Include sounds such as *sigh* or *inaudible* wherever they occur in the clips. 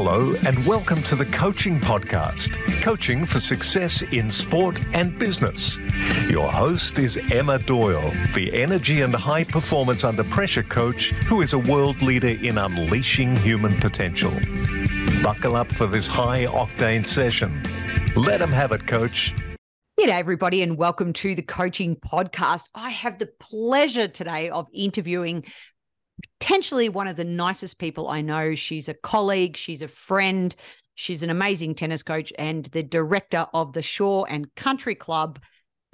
Hello, and welcome to the Coaching Podcast Coaching for Success in Sport and Business. Your host is Emma Doyle, the energy and high performance under pressure coach who is a world leader in unleashing human potential. Buckle up for this high octane session. Let them have it, coach. G'day, everybody, and welcome to the Coaching Podcast. I have the pleasure today of interviewing potentially one of the nicest people I know. She's a colleague, she's a friend, she's an amazing tennis coach, and the director of the Shore and Country Club.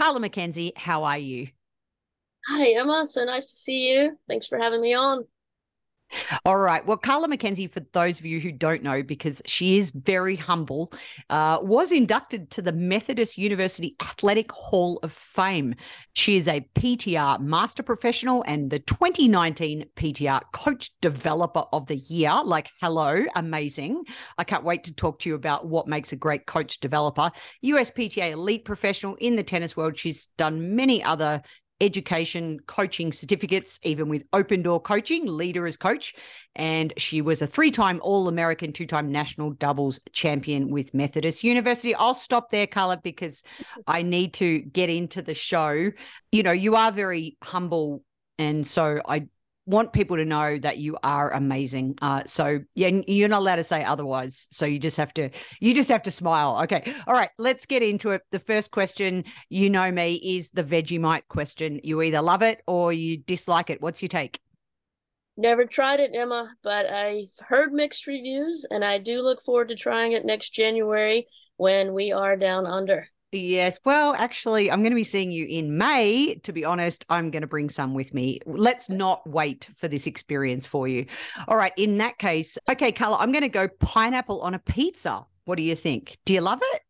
Carla McKenzie, how are you? Hi, Emma. So nice to see you. Thanks for having me on. All right. Well, Carla McKenzie, for those of you who don't know, because she is very humble, uh, was inducted to the Methodist University Athletic Hall of Fame. She is a PTR Master Professional and the 2019 PTR Coach Developer of the Year. Like, hello, amazing. I can't wait to talk to you about what makes a great coach developer. USPTA Elite Professional in the tennis world. She's done many other education coaching certificates, even with open door coaching, leader as coach. And she was a three time All American, two time national doubles champion with Methodist University. I'll stop there, Carla, because I need to get into the show. You know, you are very humble. And so I want people to know that you are amazing. Uh, so yeah, you're not allowed to say otherwise. So you just have to you just have to smile. Okay. All right. Let's get into it. The first question, you know me, is the Vegemite question. You either love it or you dislike it. What's your take? Never tried it, Emma, but I've heard mixed reviews, and I do look forward to trying it next January when we are down under. Yes. Well, actually, I'm going to be seeing you in May. To be honest, I'm going to bring some with me. Let's not wait for this experience for you. All right. In that case, okay, Carla, I'm going to go pineapple on a pizza. What do you think? Do you love it?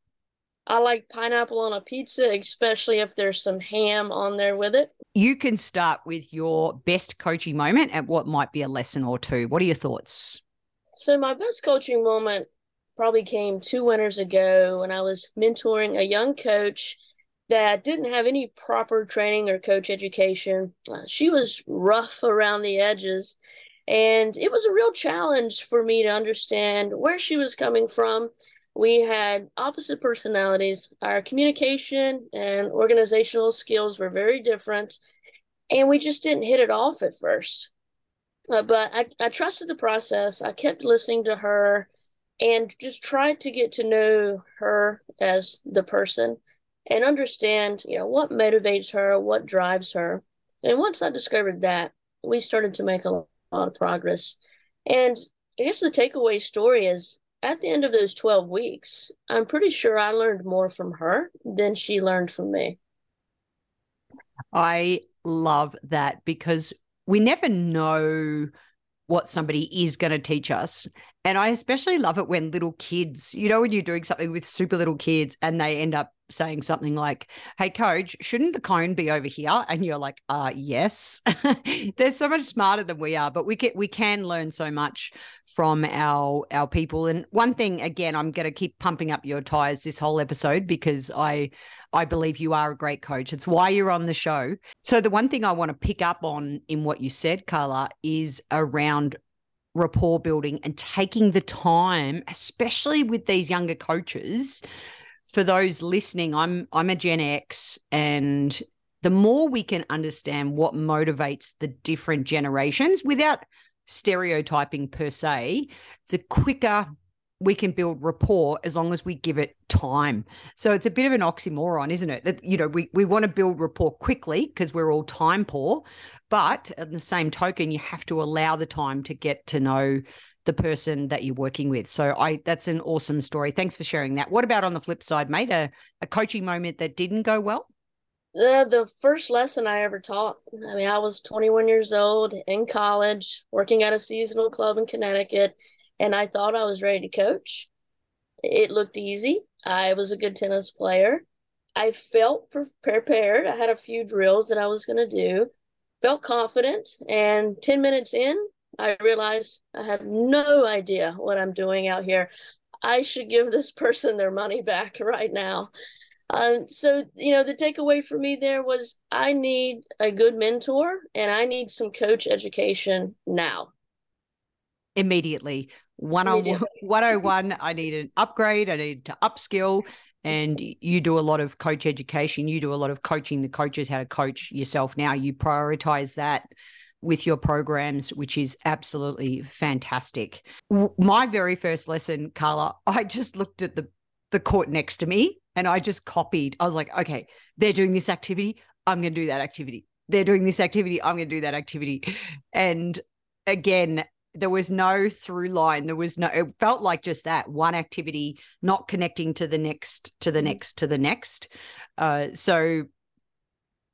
I like pineapple on a pizza, especially if there's some ham on there with it. You can start with your best coaching moment and what might be a lesson or two. What are your thoughts? So, my best coaching moment probably came two winters ago when I was mentoring a young coach that didn't have any proper training or coach education. Uh, she was rough around the edges, and it was a real challenge for me to understand where she was coming from. We had opposite personalities. Our communication and organizational skills were very different, and we just didn't hit it off at first. Uh, but I, I trusted the process. I kept listening to her and just try to get to know her as the person and understand, you know, what motivates her, what drives her. And once I discovered that, we started to make a lot of progress. And I guess the takeaway story is at the end of those 12 weeks, I'm pretty sure I learned more from her than she learned from me. I love that because we never know what somebody is going to teach us. And I especially love it when little kids, you know, when you're doing something with super little kids and they end up saying something like, Hey, coach, shouldn't the cone be over here? And you're like, uh, yes. *laughs* They're so much smarter than we are, but we can we can learn so much from our our people. And one thing, again, I'm gonna keep pumping up your tires this whole episode because I I believe you are a great coach. It's why you're on the show. So, the one thing I want to pick up on in what you said, Carla, is around rapport building and taking the time, especially with these younger coaches. For those listening, I'm I'm a Gen X and the more we can understand what motivates the different generations without stereotyping per se, the quicker we can build rapport as long as we give it time. So it's a bit of an oxymoron, isn't it? you know, we, we want to build rapport quickly because we're all time poor. But at the same token, you have to allow the time to get to know the person that you're working with. So I that's an awesome story. Thanks for sharing that. What about on the flip side, mate? A, a coaching moment that didn't go well? The the first lesson I ever taught. I mean, I was 21 years old in college, working at a seasonal club in Connecticut and I thought I was ready to coach. It looked easy. I was a good tennis player. I felt pre- prepared. I had a few drills that I was going to do, felt confident. And 10 minutes in, I realized I have no idea what I'm doing out here. I should give this *laughs* person their money back right now. Uh, so, you know, the takeaway for me there was I need a good mentor and I need some coach education now immediately 101, I need an upgrade, I need to upskill. And you do a lot of coach education, you do a lot of coaching the coaches how to coach yourself now. You prioritize that with your programs, which is absolutely fantastic. My very first lesson, Carla, *laughs* I just looked at the the court next to me and I just copied. I was like, okay, they're doing this activity. I'm going to do that activity. They're doing this activity. I'm going to do that activity. And again, there was no through line. There was no, it felt like just that one activity, not connecting to the next, to the next, to the next. Uh, so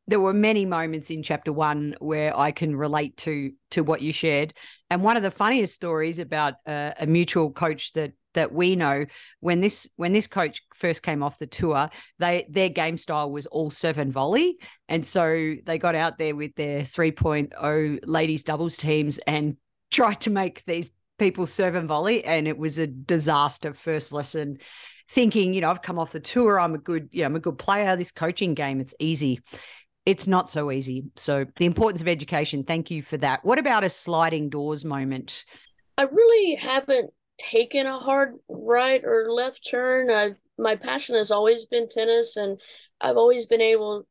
there were many moments in chapter one where I can relate to to what you shared. And one of the funniest stories about uh, a mutual coach that that we know when this when this coach first came off the tour they their game style was all serve and volley and so they got out there with their 3.0 ladies doubles teams and tried to make these people serve and volley and it was a disaster first lesson thinking you know I've come off the tour I'm a good yeah I'm a good player this coaching game it's easy it's not so easy so the importance of education thank you for that what about a sliding doors moment I really haven't taken a hard right or left turn. I've my passion has always been tennis, and I've always been able.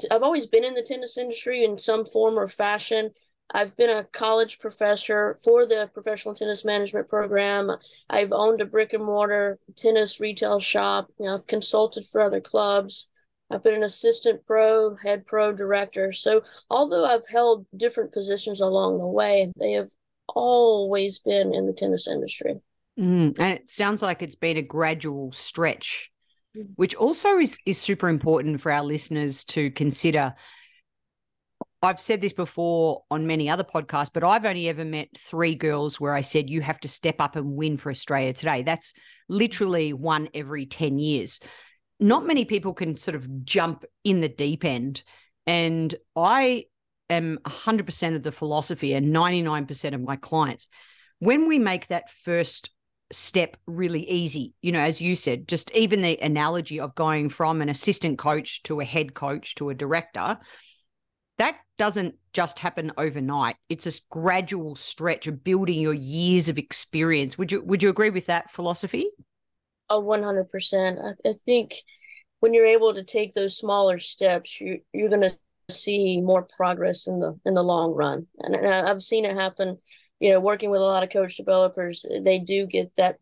To, I've always been in the tennis industry in some form or fashion. I've been a college professor for the professional tennis management program. I've owned a brick and mortar tennis retail shop. You know, I've consulted for other clubs. I've been an assistant pro, head pro director. So, although I've held different positions along the way, they have always been in the tennis industry. Mm, and it sounds like it's been a gradual stretch, mm. which also is, is super important for our listeners to consider. I've said this before on many other podcasts, but I've only ever met three girls where I said, you have to step up and win for Australia today. That's literally one every 10 years. Not many people can sort of jump in the deep end. And I am 100% of the philosophy and 99% of my clients. When we make that first step really easy, you know, as you said, just even the analogy of going from an assistant coach to a head coach to a director, that doesn't just happen overnight. It's a gradual stretch of building your years of experience. Would you would you agree with that philosophy? Oh, 100%. I, I think when you're able to take those smaller steps, you, you're going to see more progress in the in the long run. And, and I've seen it happen. You know, working with a lot of coach developers, they do get that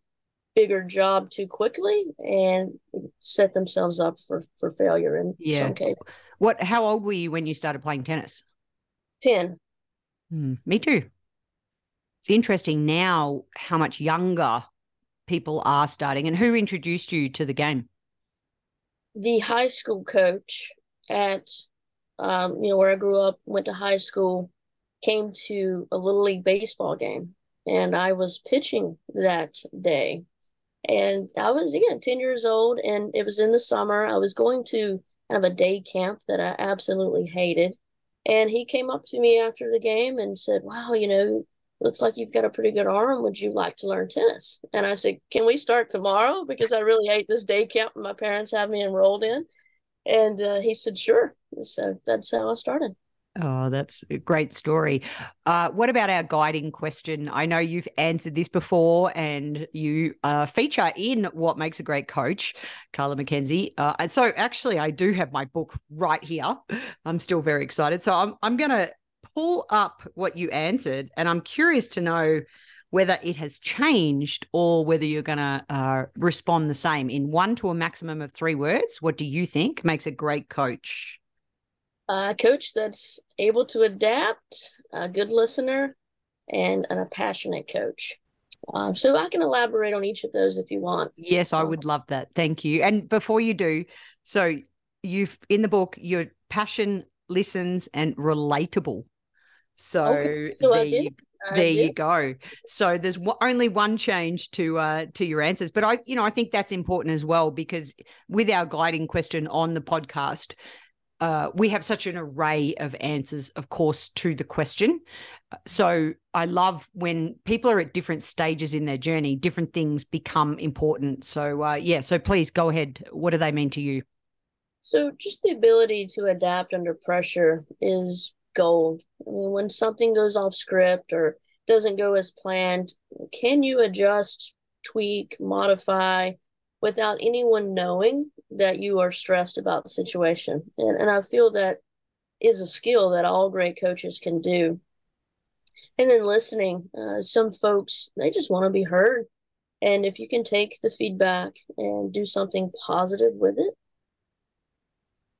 bigger job too quickly and set themselves up for for failure in yeah. some cases. What? How old were you when you started playing tennis? Ten. Hmm, me too. It's interesting now how much younger people are starting, and who introduced you to the game? The high school coach at um, you know, where I grew up, went to high school, came to a little league baseball game, and I was pitching that day. And I was again 10 years old, and it was in the summer. I was going to kind of a day camp that I absolutely hated. And he came up to me after the game and said, Wow, you know, looks like you've got a pretty good arm. Would you like to learn tennis? And I said, Can we start tomorrow? Because I really hate this day camp my parents have me enrolled in. And uh, he said, Sure. So that's how I started. Oh, that's a great story. Uh, what about our guiding question? I know you've answered this before and you uh, feature in What Makes a Great Coach, Carla McKenzie. Uh, and so actually, I do have my book right here. I'm still very excited. So I'm, I'm going to pull up what you answered and I'm curious to know whether it has changed or whether you're going to uh, respond the same in one to a maximum of three words. What do you think makes a great coach? A coach that's able to adapt, a good listener, and, and a passionate coach. Um, so I can elaborate on each of those if you want. Yes, I would love that. Thank you. And before you do, so you've in the book, your passion listens and relatable. So, okay. so there, you, there you go. So there's w- only one change to uh, to your answers, but I, you know, I think that's important as well because with our guiding question on the podcast, uh, we have such an array of answers, of course, to the question. So I love when people are at different stages in their journey, different things become important. So, uh, yeah, so please go ahead. What do they mean to you? So, just the ability to adapt under pressure is gold. I mean, when something goes off script or doesn't go as planned, can you adjust, tweak, modify without anyone knowing that you are stressed about the situation? And, and I feel that is a skill that all great coaches can do. And then listening, uh, some folks, they just want to be heard. And if you can take the feedback and do something positive with it,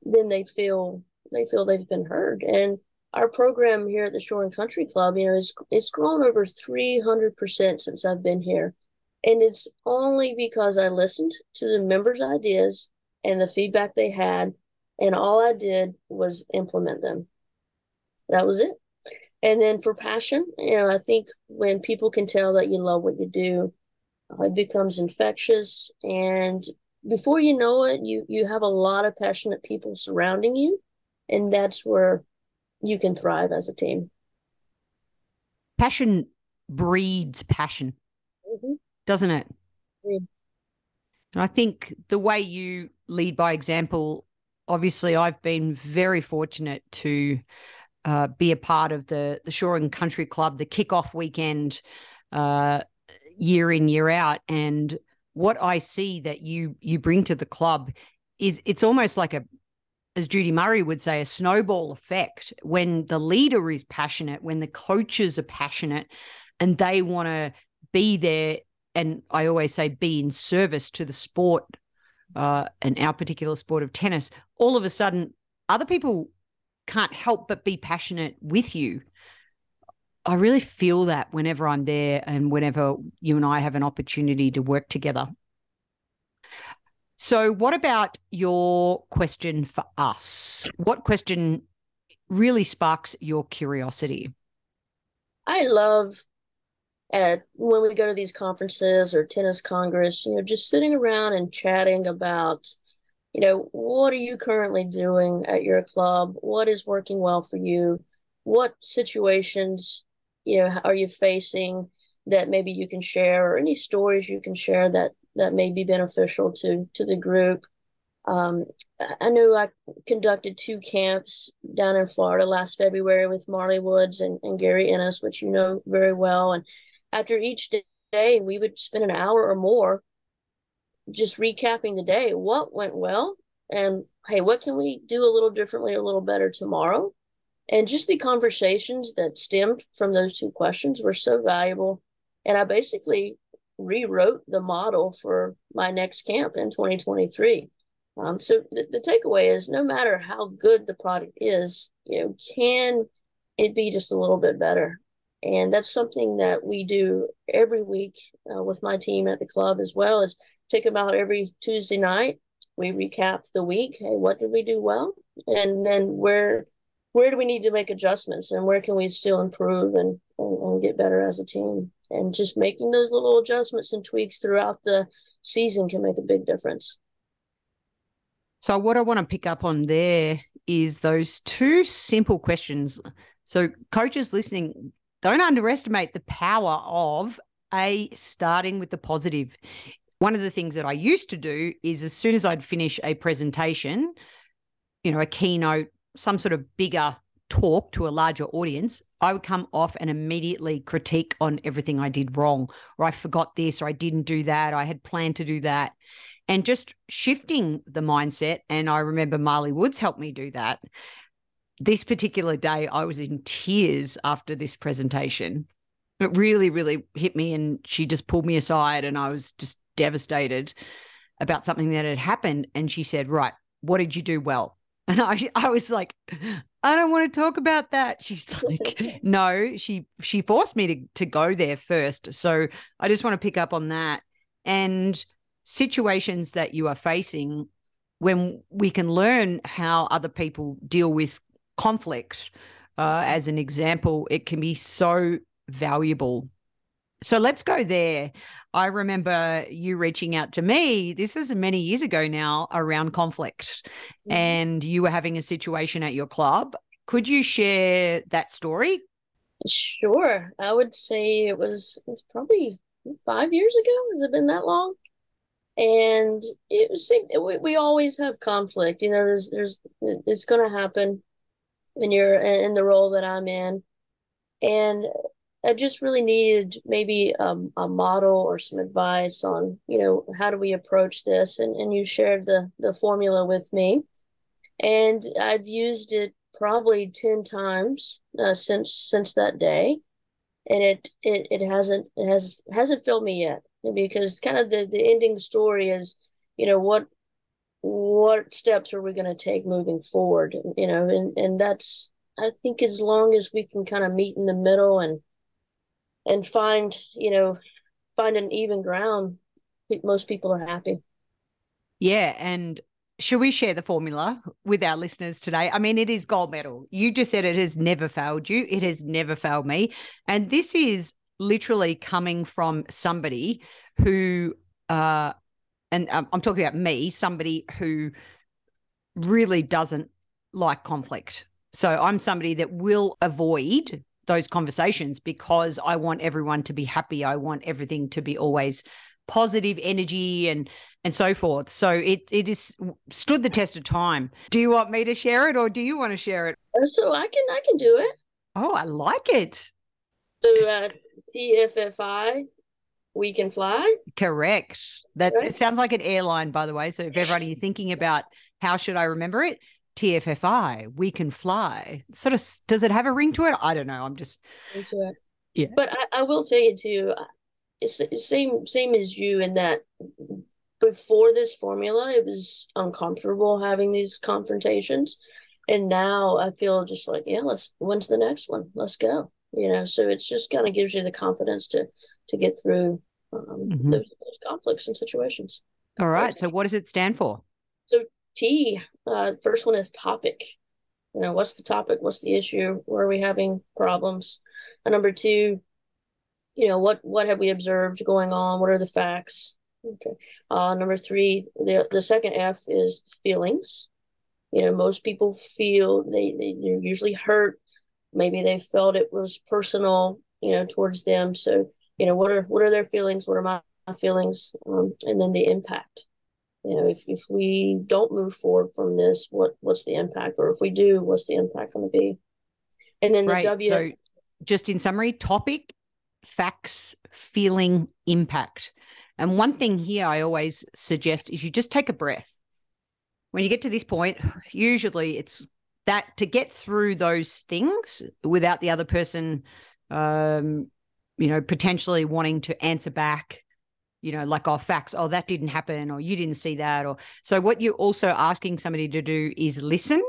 then they feel they feel they've been heard. And our program here at the Shore and Country Club, you know, is it's grown over three hundred percent since I've been here, and it's only because I listened to the members' ideas and the feedback they had, and all I did was implement them. That was it. And then for passion, you know, I think when people can tell that you love what you do, it becomes infectious and before you know it you you have a lot of passionate people surrounding you and that's where you can thrive as a team passion breeds passion mm-hmm. doesn't it mm-hmm. I think the way you lead by example obviously i've been very fortunate to uh, be a part of the the shore and country club the kickoff weekend uh, year in year out and what i see that you you bring to the club is it's almost like a as Judy Murray would say, a snowball effect when the leader is passionate, when the coaches are passionate and they want to be there. And I always say, be in service to the sport uh, and our particular sport of tennis. All of a sudden, other people can't help but be passionate with you. I really feel that whenever I'm there and whenever you and I have an opportunity to work together. So, what about your question for us? What question really sparks your curiosity? I love at when we go to these conferences or tennis congress, you know, just sitting around and chatting about, you know, what are you currently doing at your club? What is working well for you? What situations you know are you facing that maybe you can share or any stories you can share that that may be beneficial to to the group um, I know I conducted two camps down in Florida last February with Marley Woods and, and Gary Ennis, which you know very well. And after each day, we would spend an hour or more just recapping the day. What went well? And hey, what can we do a little differently, a little better tomorrow? And just the conversations that stemmed from those two questions were so valuable. And I basically rewrote the model for my next camp in 2023. Um, so the, the takeaway is no matter how good the product is, you know, can it be just a little bit better? And that's something that we do every week uh, with my team at the club as well as take them out every Tuesday night. We recap the week. Hey, what did we do well? And then where where do we need to make adjustments and where can we still improve and, and, and, get better as a team and just making those little adjustments and tweaks throughout the season can make a big difference so what i want to pick up on there is those two simple questions so coaches listening don't underestimate the power of a starting with the positive. one of the things that i used to do is as soon as i'd finish a presentation you know a keynote some sort of bigger talk to a larger audience, I would come off and immediately critique on everything I did wrong, or I forgot this, or I didn't do that, I had planned to do that. And just shifting the mindset. And I remember Marley Woods helped me do that. This particular day, I was in tears after this presentation. It really, really hit me. And she just pulled me aside, and I was just devastated about something that had happened. And she said, Right, what did you do well? *laughs* And I, I was like, I don't want to talk about that. *laughs* She's like, *laughs* no, she she forced me to to go there first. So I just want to pick up on that and situations that you are facing when we can learn how other people deal with conflict. Uh, as an example, it can be so valuable. So let's go there. I remember you reaching out to me. This is many years ago now around conflict, mm-hmm. and you were having a situation at your club. Could you share that story? Sure. I would say it was it was probably five years ago. Has it been that long? And it was we, we always have conflict. You know, there's there's it's going to happen when you're in the role that I'm in, and I just really needed maybe um, a model or some advice on, you know, how do we approach this? And, and you shared the, the formula with me. And I've used it probably 10 times uh, since since that day. And it, it it hasn't it has hasn't filled me yet because kind of the, the ending story is, you know, what what steps are we going to take moving forward? You know, and, and that's I think as long as we can kind of meet in the middle and and find you know find an even ground most people are happy yeah and should we share the formula with our listeners today? I mean, it is gold medal. You just said it has never failed you. It has never failed me. And this is literally coming from somebody who, uh, and I'm talking about me, somebody who really doesn't like conflict. So I'm somebody that will avoid those conversations because I want everyone to be happy. I want everything to be always positive energy and and so forth. So it it is stood the test of time. Do you want me to share it or do you want to share it? Uh, so I can I can do it. Oh, I like it. So uh, TFFI, we can fly. Correct. That's it. Sounds like an airline, by the way. So if everybody are thinking about how should I remember it, TFFI, we can fly. Sort of, does it have a ring to it? I don't know. I'm just. Yeah. But I, I will tell you too. Uh, it's same same as you in that before this formula, it was uncomfortable having these confrontations, and now I feel just like yeah, let's. When's the next one? Let's go. You know, so it's just kind of gives you the confidence to to get through um, mm-hmm. those, those conflicts and situations. All right. So, what does it stand for? So, T, uh, first one is topic. You know, what's the topic? What's the issue? Where are we having problems? And number two, you know, what what have we observed going on? What are the facts? Okay. Uh, number three, the the second F is feelings. You know, most people feel they, they they're usually hurt. Maybe they felt it was personal, you know, towards them. So, you know, what are what are their feelings? What are my feelings? Um, and then the impact you know if, if we don't move forward from this what what's the impact or if we do what's the impact going to be and then the right. w so just in summary topic facts feeling impact and one thing here i always suggest is you just take a breath when you get to this point usually it's that to get through those things without the other person um you know potentially wanting to answer back you know, like, oh, facts, oh, that didn't happen, or you didn't see that. Or so what you're also asking somebody to do is listen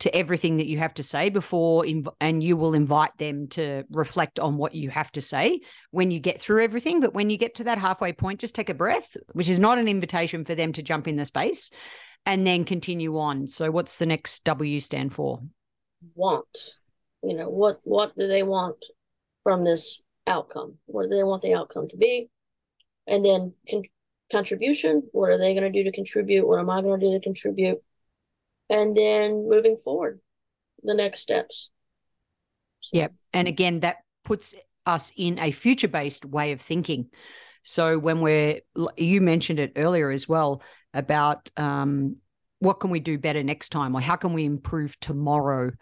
to everything that you have to say before, inv- and you will invite them to reflect on what you have to say when you get through everything. But when you get to that halfway point, just take a breath, which is not an invitation for them to jump in the space and then continue on. So, what's the next W stand for? Want. You know, what what do they want from this outcome? What do they want the outcome to be? and then con- contribution. What are they going to do to contribute? What am i going to do to contribute? And then moving forward the next steps. So. yep. And again that puts us in a future based way of thinking. So when we're you mentioned it earlier as well about um, what can we do better next time? Or how can we improve tomorrow?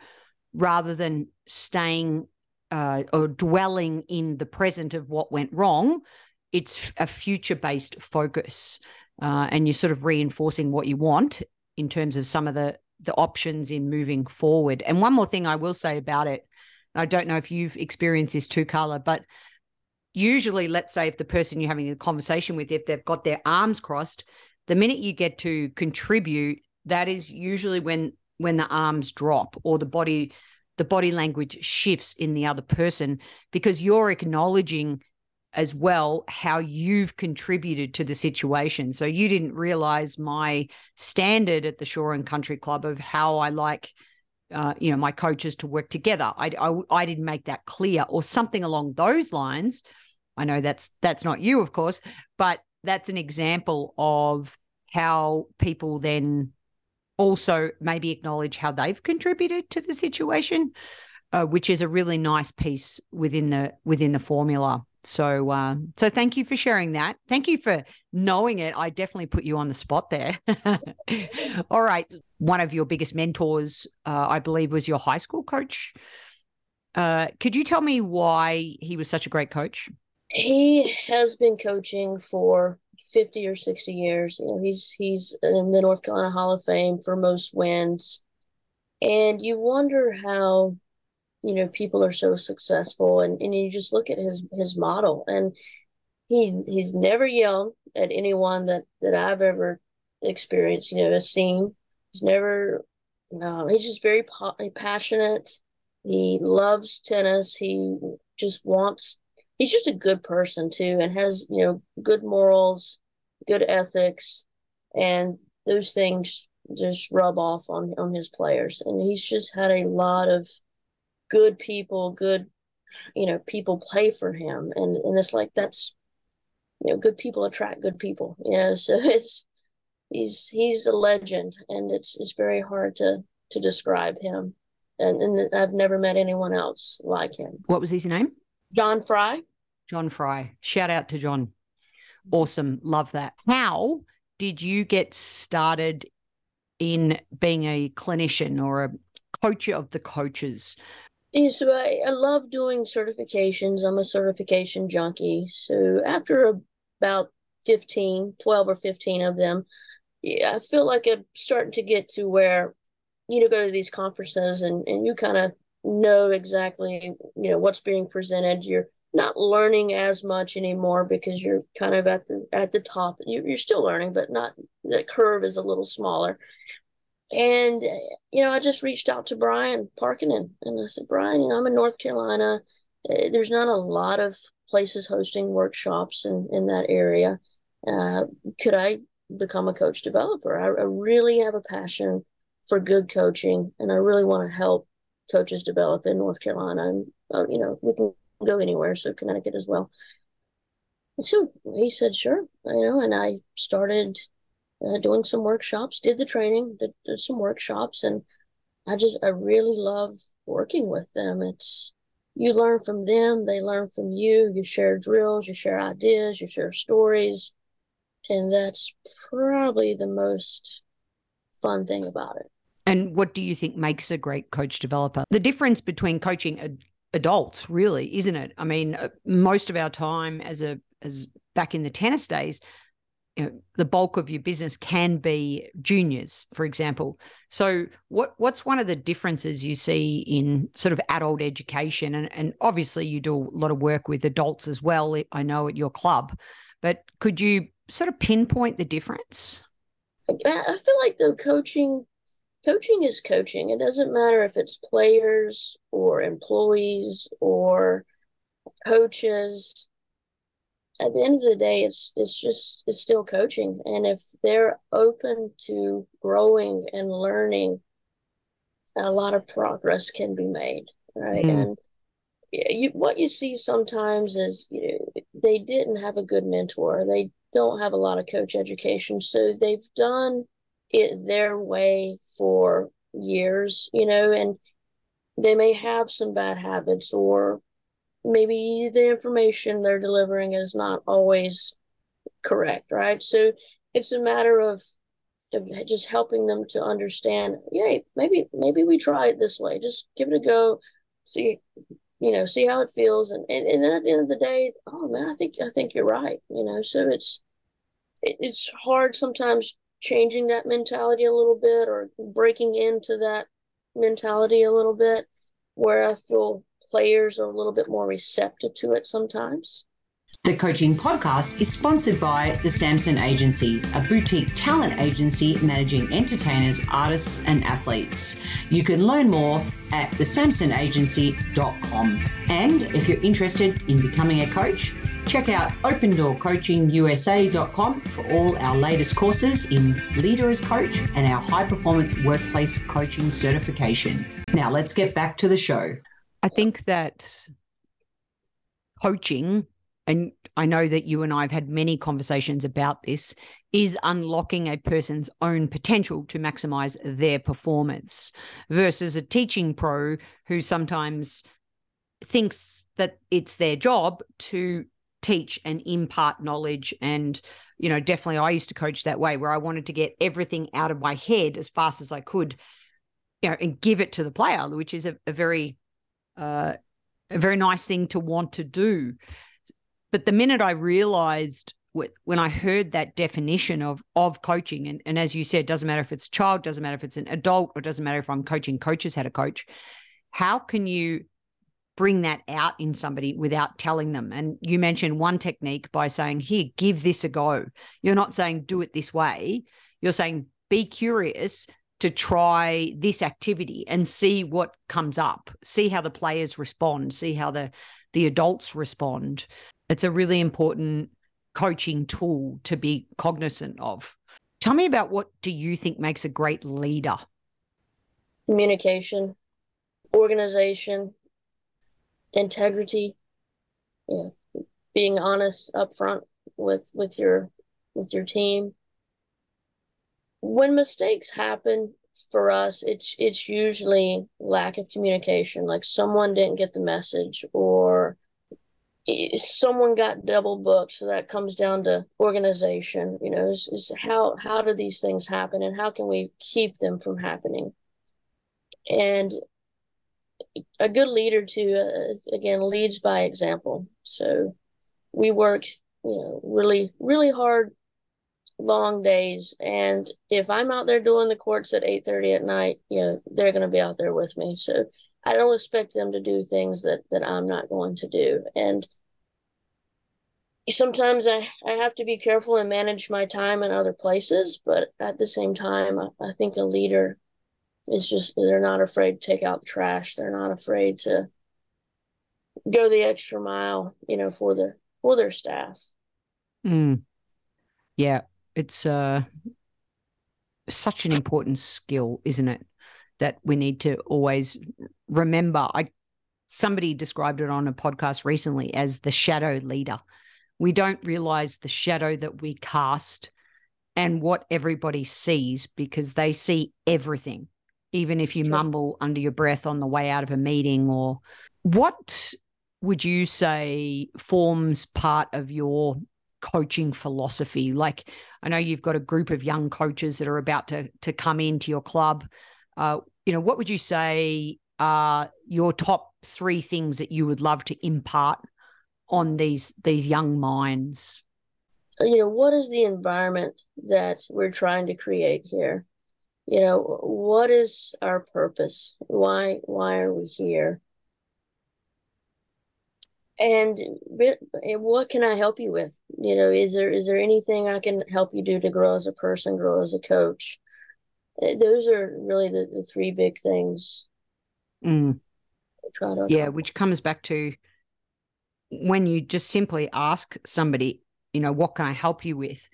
Rather than staying uh, or dwelling in the present of what went wrong it's a future based focus. Uh, and you're sort of reinforcing what you want in terms of some of the the options in moving forward. And one more thing i will say about it i don't know if you've experienced this too carla but usually let's say if the person you're having a conversation with if they've got their arms crossed the minute you get to contribute that is usually when when the arms drop or the body the body language shifts in the other person because you're acknowledging as well how you've contributed to the situation. So you didn't realize my standard at the Shore and Country Club of how I like, uh, you know, my coaches to work together. I, I I didn't make that clear or something along those lines. I know that's that's not you, of course, but that's an example of how people then also maybe acknowledge how they've contributed to the situation, uh, which is a really nice piece within the within the formula. So, uh, so thank you for sharing that. Thank you for knowing it. I definitely put you on the spot there. *laughs* All right, one of your biggest mentors, uh, I believe, was your high school coach. Uh, could you tell me why he was such a great coach? He has been coaching for 50 or 60 years. You know, he's he's in the North Carolina Hall of Fame for most wins. And you wonder how, you know, people are so successful and, and you just look at his his model and he he's never yelled at anyone that that I've ever experienced, you know, seen. He's never no, he's just very passionate. He loves tennis. He just wants he's just a good person too and has you know good morals good ethics and those things just rub off on on his players and he's just had a lot of good people good you know people play for him and and it's like that's you know good people attract good people you know *laughs* so it's he's he's a legend and it's it's very hard to to describe him and, and I've never met anyone else like him. What was his name? John Fry. John Fry. Shout out to John. Awesome. Love that. How did you get started in being a clinician or a coach of the coaches? Yeah, so I, I love doing certifications. I'm a certification junkie. So after about 15, 12 or 15 of them, yeah, I feel like I'm starting to get to where, you know, go to these conferences and, and you kind of know exactly, you know, what's being presented. You're not learning as much anymore because you're kind of at the at the top. You, you're still learning, but not the curve is a little smaller. And you know, I just reached out to Brian Parkinen and I said, Brian, you know, I'm in North Carolina. Eh, there's not a lot of places hosting workshops in in that area. Uh, could I become a coach developer? I, I really have a passion for good coaching, and I really want to help coaches develop in North Carolina. And uh, you know, we can go anywhere, so Connecticut as well. And so he said, sure, you know, and I started uh, doing some workshops, did the training, did, did some workshops, and I just, I really love working with them. It's, you learn from them, they learn from you, you share drills, you share ideas, you share stories. And that's probably the most fun thing about it. And what do you think makes a great coach developer? The difference between coaching a adults really isn't it? I mean uh, most of our time as a as back in the tennis days you know, the bulk of your business can be juniors for example. So what what's one of the differences you see in sort of adult education? And, and obviously you do a lot of work with adults as well i know at your club. But could you sort of pinpoint the difference? I feel like the coaching coaching is coaching. It doesn't matter if it's players or employees or coaches. At the end of the day, it's it's just it's still coaching. And if they're open to growing and learning, a lot of progress can be made. Right. Mm. And you, what you see sometimes is you know, they didn't have a good mentor. They don't have a lot of coach education. So they've done it their way for years, you know, and they may have some bad habits or maybe the information they're delivering is not always correct, right? So it's a matter of, of just helping them to understand, yeah, maybe maybe we try it this way. Just give it a go, see you know, see how it feels and, and, and then at the end of the day, oh man, I think I think you're right, you know. So it's it's hard sometimes changing that mentality a little bit or breaking into that mentality a little bit where I feel players are a little bit more receptive to it sometimes. The Coaching Podcast is sponsored by the Samson Agency, a boutique talent agency managing entertainers, artists, and athletes. You can learn more at thesamsonagency.com. And if you're interested in becoming a coach, Check out opendoorcoachingusa.com for all our latest courses in Leader as Coach and our high performance workplace coaching certification. Now, let's get back to the show. I think that coaching, and I know that you and I have had many conversations about this, is unlocking a person's own potential to maximize their performance versus a teaching pro who sometimes thinks that it's their job to teach and impart knowledge and you know definitely i used to coach that way where i wanted to get everything out of my head as fast as i could you know and give it to the player which is a, a very uh, a very nice thing to want to do. But the minute I realized when I heard that definition of of coaching, and, and as you said, doesn't matter if it's child, doesn't matter if it's an adult, or doesn't matter if I'm coaching coaches how to coach. How can you bring that out in somebody without telling them? And you mentioned one technique by saying, "Here, give this a go." You're not saying do it this way. You're saying be curious to try this activity and see what comes up, see how the players respond, see how the the adults respond. It's a really important coaching tool to be cognizant of. Tell me about what do you think makes a great leader? Communication, organization, integrity, yeah, being honest upfront with with your with your team. When mistakes happen for us, it's it's usually lack of communication, like someone didn't get the message or someone got double booked. So that comes down to organization you know is, is how how do these things happen and how can we keep them from happening? And a good leader too uh, again leads by example. So we work you know really really hard long days. And if i'm out there doing the courts at 8 30 at night you know they're going to be out there with me. So I don't expect them to do things that that I'm not going to do. And sometimes I, I have to be careful and manage my time in other places, but at the same time, I, I think a leader is just they're not afraid to take out the trash. They're not afraid to go the extra mile, you know, for their for their staff. Mm. Yeah, it's uh such an important skill, isn't it? that we need to always remember. I somebody described it on a podcast recently as the shadow leader. We don't realize the shadow that we cast and what everybody sees because they see everything, even if you sure. mumble under your breath on the way out of a meeting or what would you say forms part of your coaching philosophy like i know you've got a group of young coaches that are about to to come into your club uh, you know, what would you say are your top three things that you would love to impart on these these young minds? You know, what is the environment that we're trying to create here? You know, what is our purpose? Why why are we here? And what can I help you with? You know, is there is there anything I can help you do to grow as a person, grow as a coach? Uh, those are really the, the three big things. Mm. yeah, which comes back to when you just simply ask somebody, you know, what can I help you with?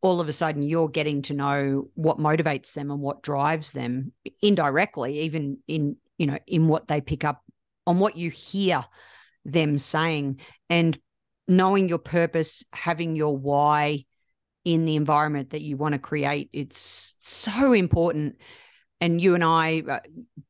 All of a sudden, you're getting to know what motivates them and what drives them indirectly, even in, you know, in what they pick up on what you hear them saying and knowing your purpose, having your why, in the environment that you want to create. It's so important. And you and I, uh,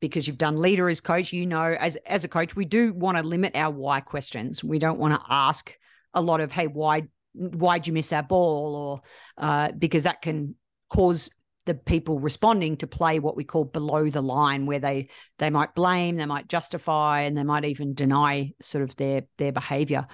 because you've done leader as coach, you know, as as a coach, we do want to limit our why questions. We don't want to ask a lot of, "Hey, why why'd you miss our ball?" or uh, because that can cause the people responding to play what we call below the line where they they might blame they might justify and they might even deny sort of their their behavior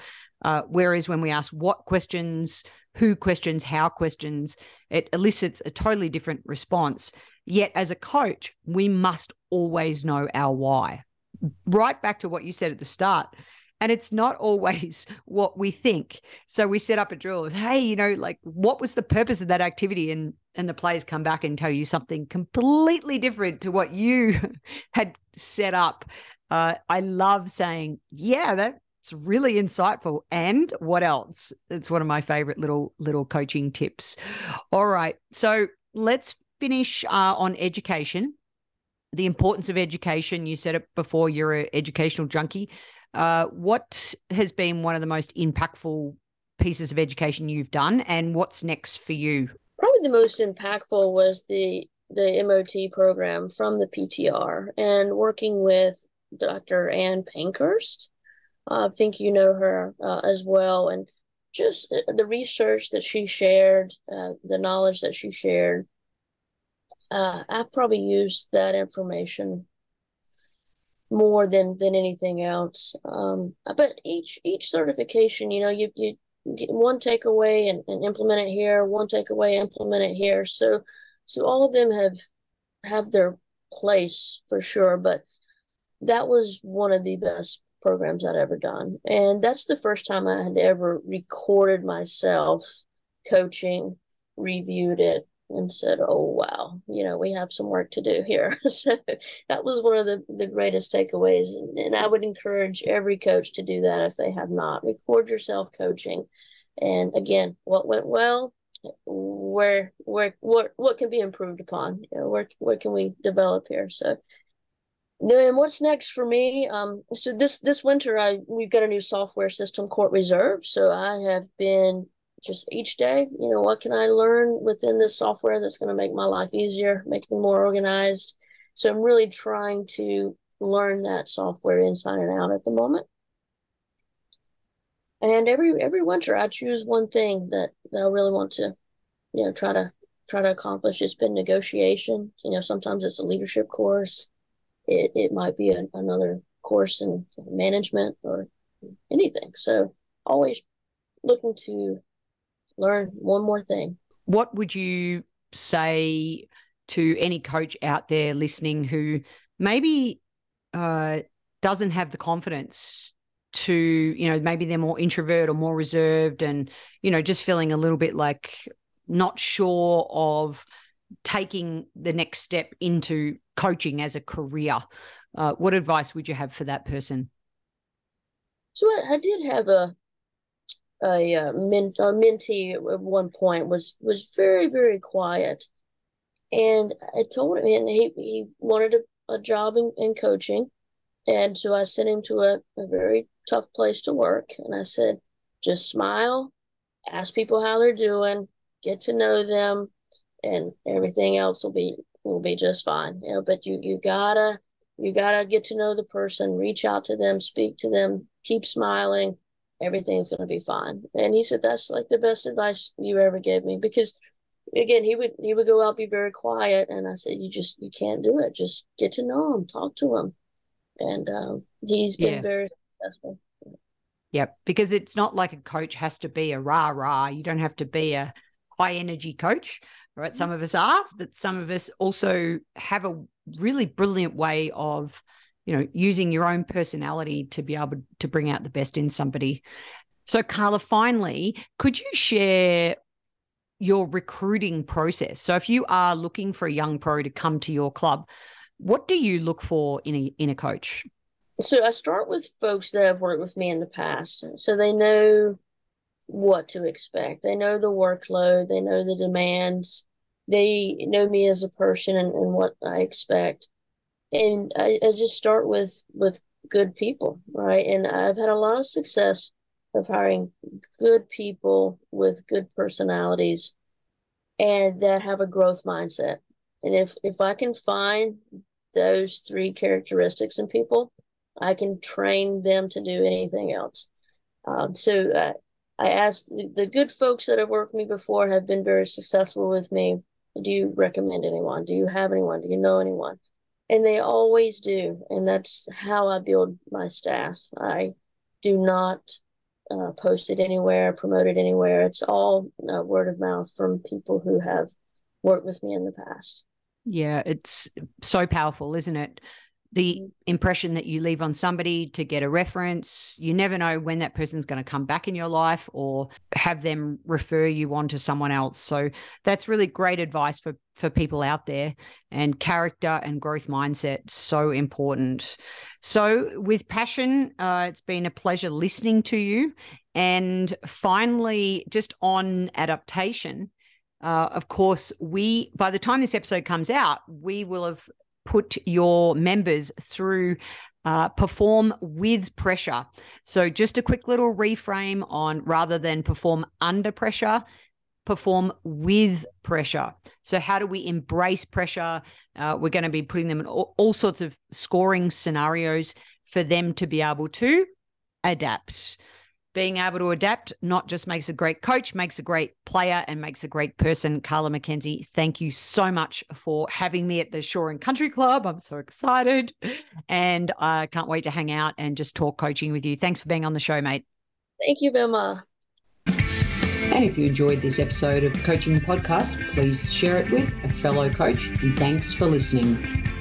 uh, whereas when we ask what questions who questions, how questions, it elicits a totally different response. Yet, as a coach, we must always know our why. Right back to what you said at the start. And it's not *laughs* always what we think. So we set up a drill hey, you know, like what was the purpose of that activity? And and the players come back and tell you something completely different to what you *laughs* had set up. Uh, I love saying, yeah, that's really insightful. And what else? It's one of my favorite little little coaching tips. All right. So let's finish uh, on education. The importance of education. You said it before. You're an educational junkie. Uh, what has been one of the most impactful pieces of education you've done, and what's next for you? Probably the most impactful was the the MOT program from the PTR and working with Dr. Anne Pankhurst I think you know her uh, as well, and just the research that she shared, uh, the knowledge that she shared. Uh, I've probably used that information more than than anything else. Um, but each each certification, you know, you you get one takeaway and, and implement it here, one takeaway, implement it here. So so all of them have have their place for sure. But that was one of the best programs I'd ever done. And that's the first time I had ever recorded myself coaching, reviewed it, and said, "Oh wow, you know, we have some work to do here." *laughs* so that was one of the the greatest takeaways, and, I would encourage every coach to do that if they have not. Record yourself coaching, and again, what went well, where where what what can be improved upon, you know, where where can we develop here? So. And what's next for me? Um, so this this winter, I we've got a new software system, Court Reserve. So I have been just each day, you know, what can I learn within this software that's going to make my life easier, make me more organized. So I'm really trying to learn that software inside and out at the moment. And every every winter I choose one thing that, that I really want to, you know, try to try to accomplish. It's been negotiation. You know, sometimes it's a leadership course. It it might be a, another course in management or anything. So always looking to learn one more thing. What would you say to any coach out there listening who maybe uh, doesn't have the confidence to, you know, maybe they're more introvert or more reserved and, you know, just feeling a little bit like not sure of taking the next step into coaching as a career? Uh, what advice would you have for that person? So I, I did have a a, uh, a mentee at one point was was very very quiet, and I told him, and he he wanted a, a job in, in coaching, and so I sent him to a, a very tough place to work, and I said, just smile, ask people how they're doing, get to know them, and everything else will be will be just fine. You know, but you you gotta you gotta get to know the person, reach out to them, speak to them, keep smiling everything's going to be fine. And he said, that's like the best advice you ever gave me because again, he would, he would go out, be very quiet. And I said, you just, you can't do it. Just get to know him, talk to him. And um, he's been yeah. very successful. Yep. Because it's not like a coach has to be a rah rah. You don't have to be a high energy coach, right? Mm-hmm. Some of us are, but some of us also have a really brilliant way of you know, using your own personality to be able to bring out the best in somebody. So, Carla, finally, could you share your recruiting process? So, if you are looking for a young pro to come to your club, what do you look for in a in a coach? So, I start with folks that have worked with me in the past, so they know what to expect. They know the workload. They know the demands. They know me as a person and, and what I expect and I, I just start with with good people, right? And I've had a lot of success of hiring good people with good personalities and that have a growth mindset. And if if I can find those three characteristics in people, I can train them to do anything else. Um, so I, I asked the, the good folks that have worked with me before have been very successful with me. Do you recommend anyone? Do you have anyone? Do you know anyone? And they always do. And that's how i build my staff. I do not uh, post it anywhere promote it anywhere. It's all uh, word of mouth from people who have worked with me in the past. Yeah it's so powerful isn't it the mm-hmm. impression that you leave on somebody to get a reference. You never know when that person's going to come back in your life or have them refer you on to someone else. So that's really great advice for for people out there and character and growth mindset so important. So with passion, uh, it's been a pleasure listening to you. And finally, just on adaptation, uh, of course, we by the time this episode comes out, we will have put your members through uh, perform with pressure. So, just a quick little reframe on rather than perform under pressure, perform with pressure. So, how do we embrace pressure? Uh, we're going to be putting them in all, all sorts of scoring scenarios for them to be able to adapt. Being able to adapt not just makes a great coach, makes a great player, and makes a great person. Carla McKenzie, thank you so much for having me at the Shore and Country Club. I'm so excited. And I can't wait to hang out and just talk coaching with you. Thanks for being on the show, mate. Thank you, Vilma. And if you enjoyed this episode of Coaching Podcast, please share it with a fellow coach. And thanks for listening.